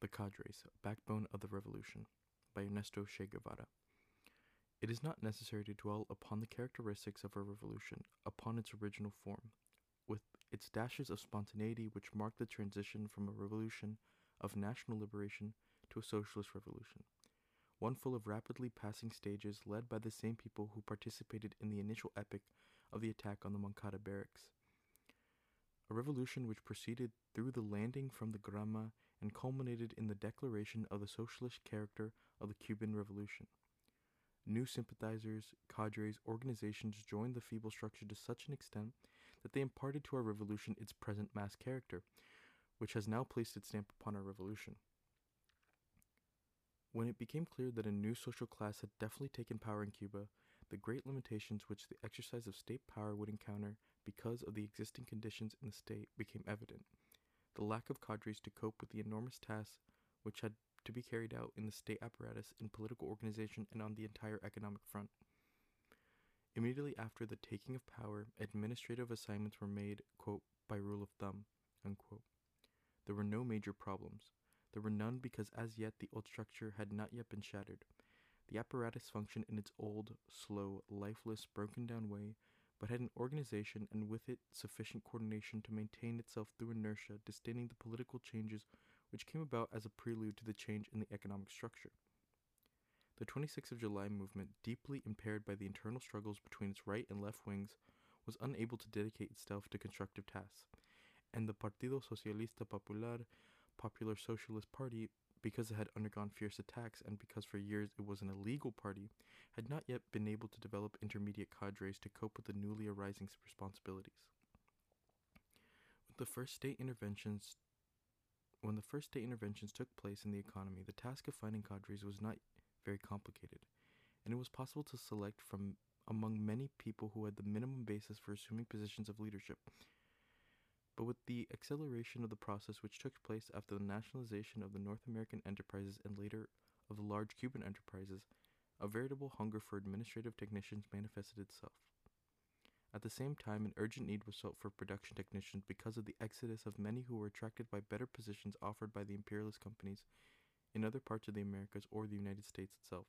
The Cadres, Backbone of the Revolution by Ernesto Che Guevara. It is not necessary to dwell upon the characteristics of a revolution, upon its original form, with its dashes of spontaneity which mark the transition from a revolution of national liberation to a socialist revolution, one full of rapidly passing stages led by the same people who participated in the initial epoch of the attack on the Moncada barracks. A revolution which proceeded through the landing from the Granma and culminated in the declaration of the socialist character of the Cuban Revolution. New sympathizers, cadres, organizations joined the feeble structure to such an extent that they imparted to our revolution its present mass character, which has now placed its stamp upon our revolution. When it became clear that a new social class had definitely taken power in Cuba, the great limitations which the exercise of state power would encounter because of the existing conditions in the state became evident. The lack of cadres to cope with the enormous tasks which had to be carried out in the state apparatus, in political organization, and on the entire economic front. Immediately after the taking of power, administrative assignments were made, quote, by rule of thumb, unquote. There were no major problems. There were none because as yet the old structure had not yet been shattered. The apparatus functioned in its old, slow, lifeless, broken down way, but had an organization and with it sufficient coordination to maintain itself through inertia, disdaining the political changes which came about as a prelude to the change in the economic structure. The 26th of July movement, deeply impaired by the internal struggles between its right and left wings, was unable to dedicate itself to constructive tasks, and the Partido Socialista Popular, Popular Socialist Party, because it had undergone fierce attacks and because for years it was an illegal party, had not yet been able to develop intermediate cadres to cope with the newly arising responsibilities. With the first state interventions when the first state interventions took place in the economy, the task of finding cadres was not very complicated, and it was possible to select from among many people who had the minimum basis for assuming positions of leadership. But with the acceleration of the process which took place after the nationalization of the North American enterprises and later of the large Cuban enterprises, a veritable hunger for administrative technicians manifested itself. At the same time, an urgent need was felt for production technicians because of the exodus of many who were attracted by better positions offered by the imperialist companies in other parts of the Americas or the United States itself.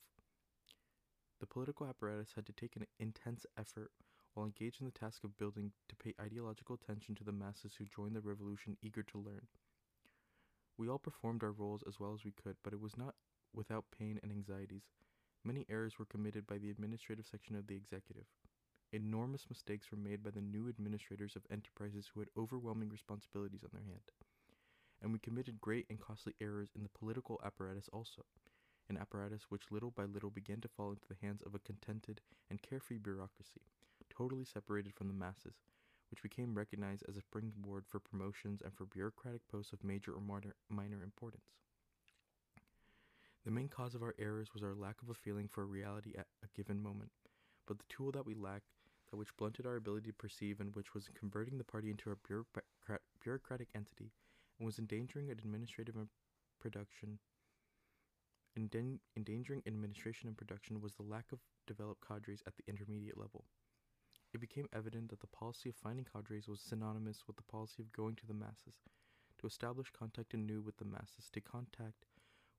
The political apparatus had to take an intense effort while engaged in the task of building to pay ideological attention to the masses who joined the revolution eager to learn. We all performed our roles as well as we could, but it was not without pain and anxieties. Many errors were committed by the administrative section of the executive. Enormous mistakes were made by the new administrators of enterprises who had overwhelming responsibilities on their hand. And we committed great and costly errors in the political apparatus also, an apparatus which little by little began to fall into the hands of a contented and carefree bureaucracy, totally separated from the masses, which became recognized as a springboard for promotions and for bureaucratic posts of major or minor importance. The main cause of our errors was our lack of a feeling for reality at a given moment, but the tool that we lacked that which blunted our ability to perceive and which was converting the party into a bureaucrat- bureaucratic entity and was endangering administrative and production endangering administration and production was the lack of developed cadres at the intermediate level. It became evident that the policy of finding cadres was synonymous with the policy of going to the masses, to establish contact anew with the masses, to contact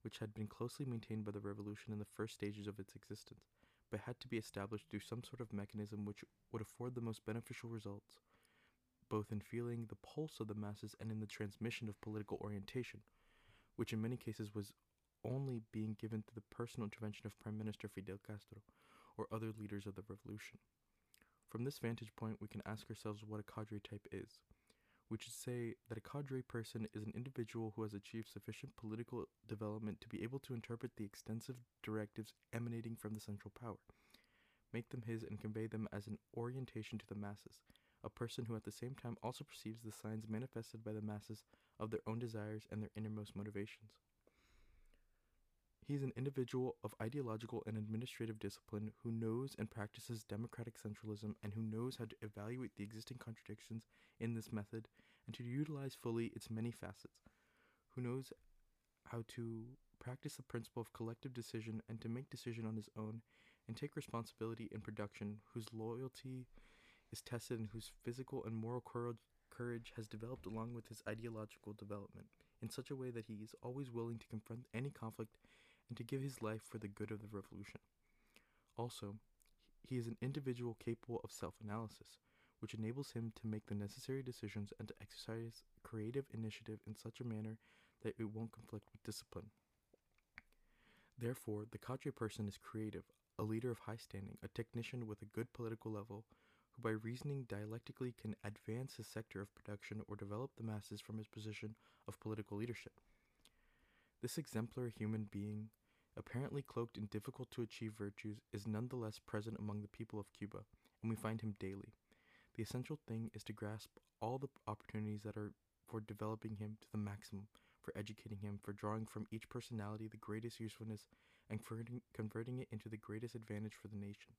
which had been closely maintained by the revolution in the first stages of its existence, but had to be established through some sort of mechanism which would afford the most beneficial results, both in feeling the pulse of the masses and in the transmission of political orientation, which in many cases was only being given through the personal intervention of Prime Minister Fidel Castro or other leaders of the revolution. From this vantage point, we can ask ourselves what a cadre type is. We should say that a cadre person is an individual who has achieved sufficient political development to be able to interpret the extensive directives emanating from the central power, make them his, and convey them as an orientation to the masses. A person who at the same time also perceives the signs manifested by the masses of their own desires and their innermost motivations. He is an individual of ideological and administrative discipline who knows and practices democratic centralism and who knows how to evaluate the existing contradictions in this method and to utilize fully its many facets, who knows how to practice the principle of collective decision and to make decision on his own and take responsibility in production, whose loyalty is tested and whose physical and moral courage has developed along with his ideological development in such a way that he is always willing to confront any conflict and to give his life for the good of the revolution. Also, he is an individual capable of self analysis, which enables him to make the necessary decisions and to exercise creative initiative in such a manner that it won't conflict with discipline. Therefore, the cadre person is creative, a leader of high standing, a technician with a good political level, who by reasoning dialectically can advance his sector of production or develop the masses from his position of political leadership. This exemplary human being, apparently cloaked in difficult to achieve virtues, is nonetheless present among the people of Cuba, and we find him daily. The essential thing is to grasp all the opportunities that are for developing him to the maximum, for educating him, for drawing from each personality the greatest usefulness, and converting it into the greatest advantage for the nation.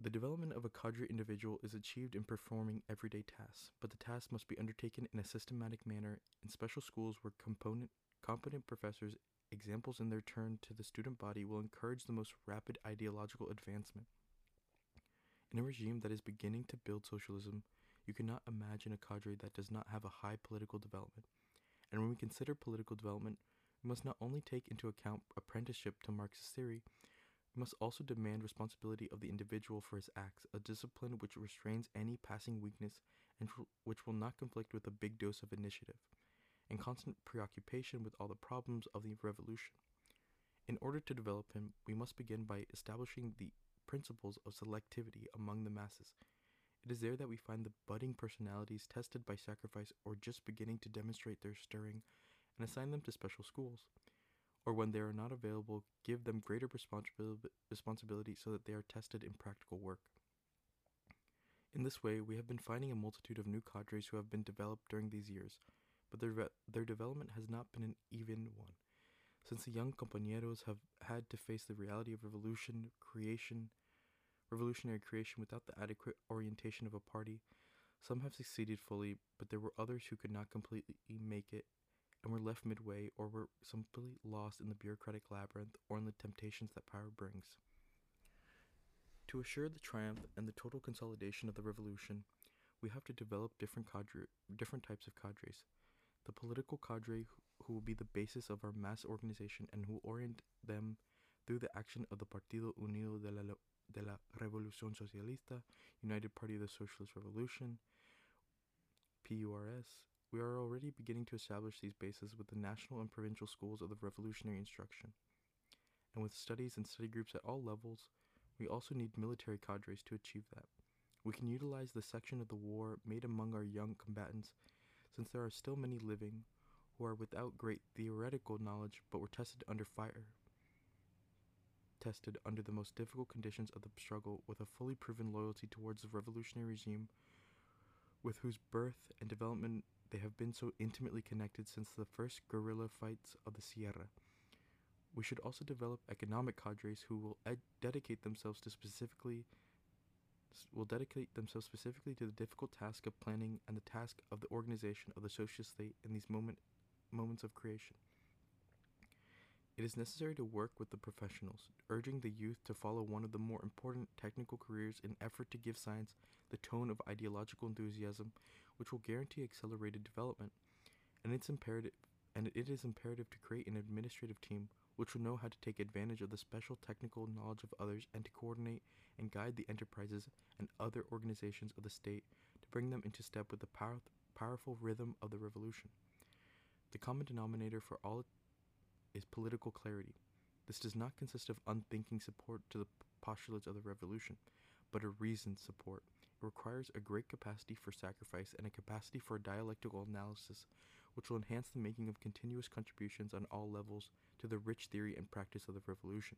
The development of a cadre individual is achieved in performing everyday tasks, but the tasks must be undertaken in a systematic manner in special schools where component, competent professors, examples in their turn to the student body, will encourage the most rapid ideological advancement. In a regime that is beginning to build socialism, you cannot imagine a cadre that does not have a high political development. And when we consider political development, we must not only take into account apprenticeship to Marxist theory, we must also demand responsibility of the individual for his acts, a discipline which restrains any passing weakness and which will not conflict with a big dose of initiative, and constant preoccupation with all the problems of the revolution. In order to develop him, we must begin by establishing the principles of selectivity among the masses. It is there that we find the budding personalities tested by sacrifice or just beginning to demonstrate their stirring and assign them to special schools or when they are not available, give them greater responsibility so that they are tested in practical work. In this way, we have been finding a multitude of new cadres who have been developed during these years, but their, their development has not been an even one. Since the young compañeros have had to face the reality of revolution, creation, revolutionary creation without the adequate orientation of a party, some have succeeded fully, but there were others who could not completely make it and were left midway or were simply lost in the bureaucratic labyrinth or in the temptations that power brings. To assure the triumph and the total consolidation of the revolution, we have to develop different cadre, different types of cadres. The political cadre who will be the basis of our mass organization and who orient them through the action of the Partido Unido de la, de la Revolución Socialista, United Party of the Socialist Revolution, PURS, we are already beginning to establish these bases with the national and provincial schools of the revolutionary instruction. And with studies and study groups at all levels, we also need military cadres to achieve that. We can utilize the section of the war made among our young combatants, since there are still many living who are without great theoretical knowledge but were tested under fire, tested under the most difficult conditions of the struggle with a fully proven loyalty towards the revolutionary regime with whose birth and development they have been so intimately connected since the first guerrilla fights of the Sierra. We should also develop economic cadres who will ed- dedicate themselves to specifically will dedicate themselves specifically to the difficult task of planning and the task of the organization of the socialist state in these moment, moments of creation. It is necessary to work with the professionals, urging the youth to follow one of the more important technical careers in effort to give science the tone of ideological enthusiasm which will guarantee accelerated development. And it's imperative and it is imperative to create an administrative team which will know how to take advantage of the special technical knowledge of others and to coordinate and guide the enterprises and other organizations of the state to bring them into step with the power, powerful rhythm of the revolution. The common denominator for all is political clarity. This does not consist of unthinking support to the postulates of the revolution, but a reasoned support It requires a great capacity for sacrifice and a capacity for dialectical analysis, which will enhance the making of continuous contributions on all levels to the rich theory and practice of the revolution.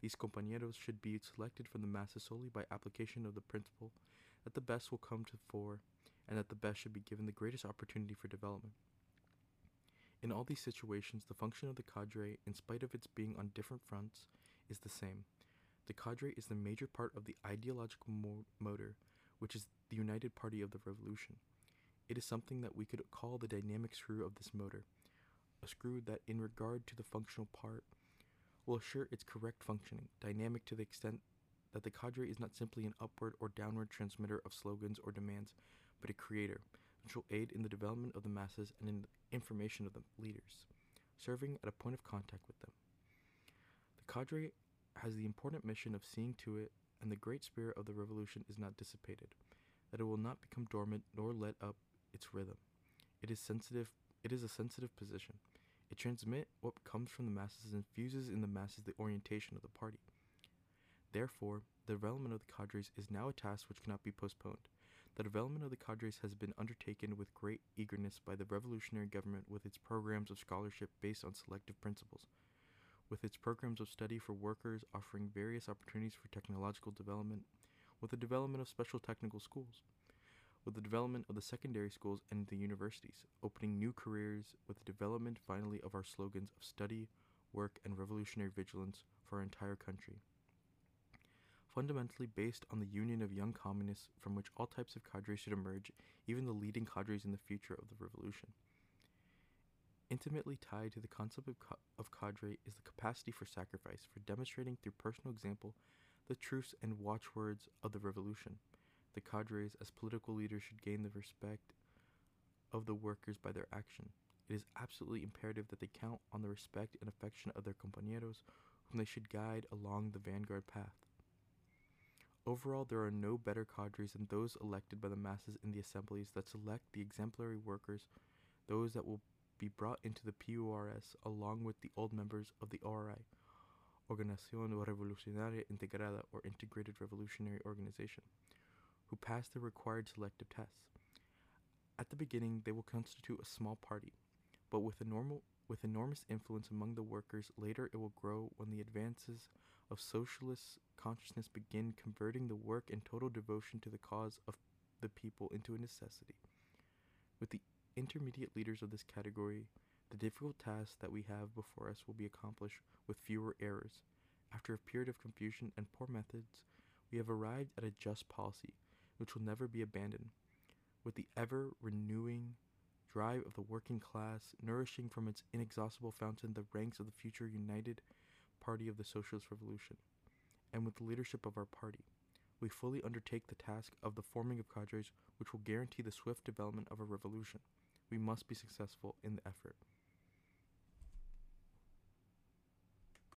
These compañeros should be selected from the masses solely by application of the principle that the best will come to the fore and that the best should be given the greatest opportunity for development. In all these situations, the function of the cadre, in spite of its being on different fronts, is the same. The cadre is the major part of the ideological mo- motor which is the united party of the revolution. It is something that we could call the dynamic screw of this motor, a screw that, in regard to the functional part, will assure its correct functioning, dynamic to the extent that the cadre is not simply an upward or downward transmitter of slogans or demands, but a creator, which will aid in the development of the masses and in the information of the leaders, serving at a point of contact with them. The cadre has the important mission of seeing to it and the great spirit of the revolution is not dissipated, that it will not become dormant nor let up its rhythm. It is sensitive it is a sensitive position. It transmits what comes from the masses and fuses in the masses the orientation of the party. Therefore, the development of the cadres is now a task which cannot be postponed. The development of the cadres has been undertaken with great eagerness by the revolutionary government with its programs of scholarship based on selective principles, with its programs of study for workers offering various opportunities for technological development, with the development of special technical schools, with the development of the secondary schools and the universities, opening new careers, with the development finally of our slogans of study, work, and revolutionary vigilance for our entire country. Fundamentally based on the union of young communists from which all types of cadres should emerge, even the leading cadres in the future of the revolution. Intimately tied to the concept of, of cadre is the capacity for sacrifice, for demonstrating through personal example the truths and watchwords of the revolution. The cadres, as political leaders, should gain the respect of the workers by their action. It is absolutely imperative that they count on the respect and affection of their compañeros, whom they should guide along the vanguard path. Overall, there are no better cadres than those elected by the masses in the assemblies that select the exemplary workers, those that will be brought into the PURS along with the old members of the ORI, Organización Revolucionaria Integrada or Integrated Revolutionary Organization, who pass the required selective tests. At the beginning, they will constitute a small party, but with, normal, with enormous influence among the workers, later it will grow when the advances of socialist consciousness begin converting the work and total devotion to the cause of the people into a necessity. With the intermediate leaders of this category, the difficult task that we have before us will be accomplished with fewer errors. After a period of confusion and poor methods, we have arrived at a just policy, which will never be abandoned. With the ever renewing drive of the working class, nourishing from its inexhaustible fountain the ranks of the future united party of the Socialist Revolution, and with the leadership of our party, we fully undertake the task of the forming of cadres which will guarantee the swift development of a revolution. We must be successful in the effort.